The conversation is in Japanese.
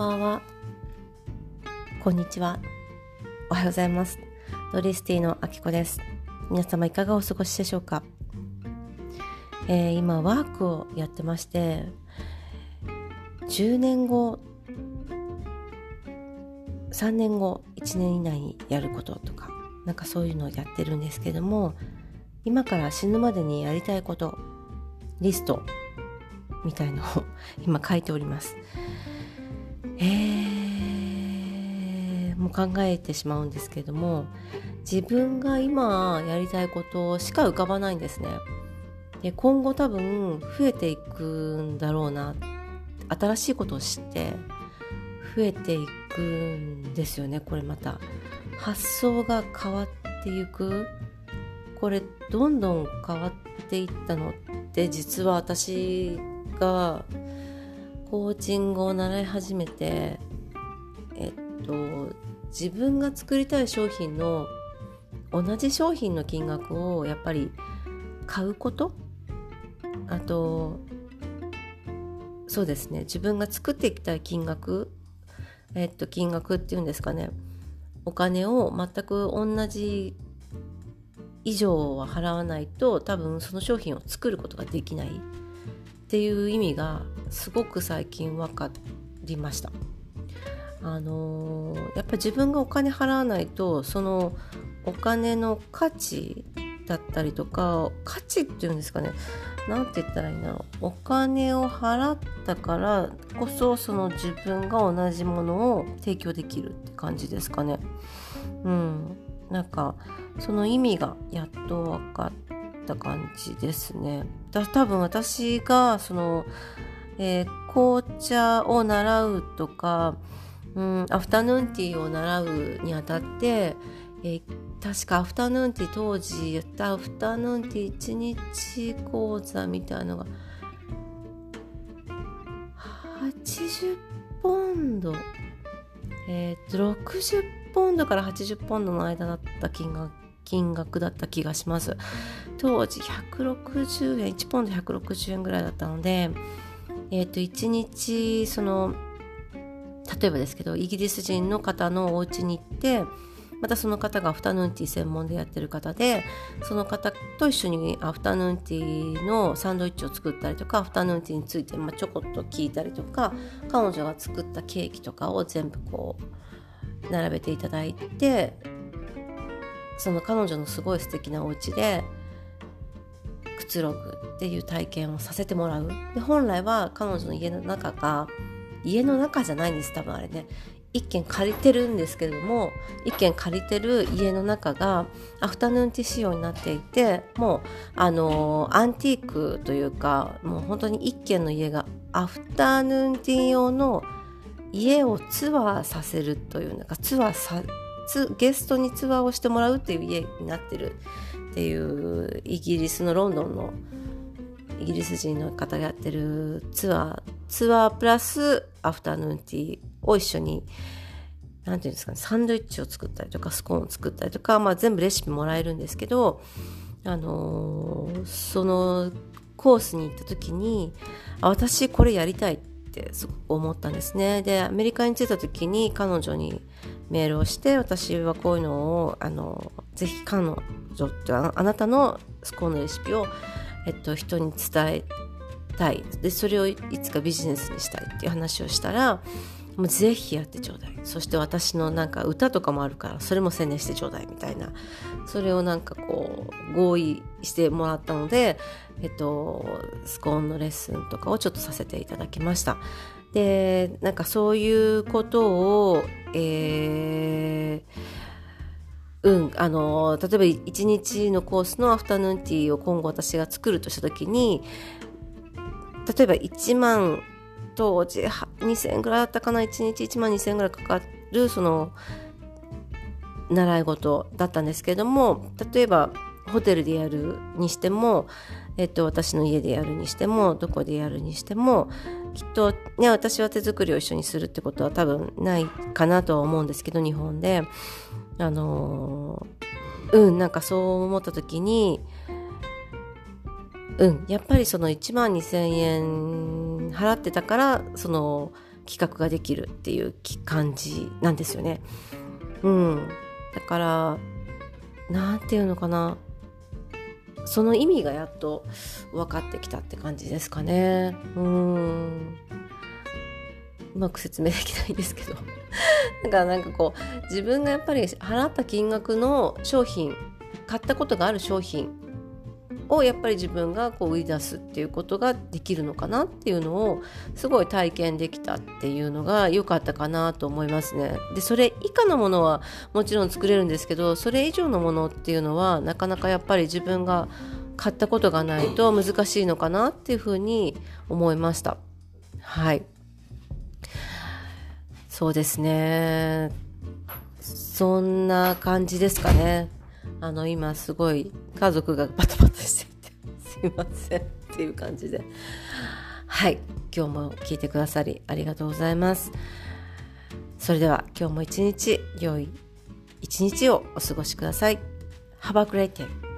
んばんは。こんにちは。おはようございます。ドリスティのあきこです。皆様いかがお過ごしでしょうか、えー、今ワークをやってまして、10年後、3年後、1年以内にやることとか、なんかそういうのをやってるんですけども、今から死ぬまでにやりたいこと、リストみたいのを今書いております。えー、もう考えてしまうんですけども自分が今やりたいことしか浮かばないんですね。で今後多分増えていくんだろうな新しいことを知って増えていくんですよねこれまた。発想が変わっていくこれどんどん変わっていったのって実は私がコーチングを習い始めてえっと自分が作りたい商品の同じ商品の金額をやっぱり買うことあとそうですね自分が作っていきたい金額えっと金額っていうんですかねお金を全く同じ以上は払わないと多分その商品を作ることができないっていう意味がすごく最近分かりました。あのー、やっぱ自分がお金払わないとそのお金の価値だったりとか価値っていうんですかね何て言ったらいいんだろうお金を払ったからこそその自分が同じものを提供できるって感じですかね。うんなんかその意味がやっと分かった感じですね。だ多分私がその、えー、紅茶を習うとか、うん、アフタヌーンティーを習うにあたって、えー、確かアフタヌーンティー当時やったアフタヌーンティー1日講座みたいのが80ポンド。えっ、と60ポンドから80ポンドの間だった金額金額だった気がします。当時160円1ポンド160円ぐらいだったのでえっ、ー、と1日その例えばですけどイギリス人の方のお家に行ってまたその方がアフタヌーンティー専門でやってる方でその方と一緒にアフタヌーンティーのサンドイッチを作ったりとかアフタヌーンティーについて、まあ、ちょこっと聞いたりとか彼女が作ったケーキとかを全部こう並べていただいてその彼女のすごい素敵なお家でつろぐっていう体験をさせてもらうで本来は彼女の家の中が家の中じゃないんです多分あれね一軒借りてるんですけれども一軒借りてる家の中がアフタヌーンティー仕様になっていてもうあのアンティークというかもう本当に一軒の家がアフタヌーンティー用の家をツアーさせるというなんかツアーさゲストにツアーをしてもらうっていう家になってるっていうイギリスのロンドンのイギリス人の方がやってるツアーツアープラスアフタヌーンティーを一緒に何て言うんですかねサンドイッチを作ったりとかスコーンを作ったりとか、まあ、全部レシピもらえるんですけどあのー、そのコースに行った時にあ私これやりたいってすごく思ったんですね。でアメリカに着いた時に彼女にメールをして私はこういうのをあのぜひ彼女ってあなたのスコーンのレシピを、えっと、人に伝えたい。でそれをいつかビジネスにしたいっていう話をしたらもうぜひやってちょうだい。そして私のなんか歌とかもあるからそれも宣伝してちょうだいみたいな。それをなんかこう合意してもらったのでえっとスコーンのレッスンとかをちょっとさせていただきました。でなんかそういうことをえーうん、あの例えば1日のコースのアフタヌーンティーを今後私が作るとした時に例えば1万当時2000円ぐらいだったかな？1日1万2000円ぐらいかかるその習い事だったんですけれども例えばホテルでやるにしても、えっと、私の家でやるにしてもどこでやるにしてもきっとね私は手作りを一緒にするってことは多分ないかなとは思うんですけど日本で。あのうんなんかそう思った時にうんやっぱりその1万2,000円払ってたからその企画ができるっていう感じなんですよね。うん、だから何て言うのかなその意味がやっと分かってきたって感じですかね。うんうまく説明できないんですけど だからなんかこう自分がやっぱり払った金額の商品買ったことがある商品をやっぱり自分がこう売り出すっていうことができるのかなっていうのをすごい体験できたっていうのが良かったかなと思いますね。でそれ以下のものはもちろん作れるんですけどそれ以上のものっていうのはなかなかやっぱり自分が買ったことがないと難しいのかなっていうふうに思いました。はいそうですねそんな感じですかね。あの今すごい家族がバタバタしていてすいませんっていう感じで。はい。今日も聞いてくださりありがとうございます。それでは今日も一日良い一日をお過ごしください。Have a great day.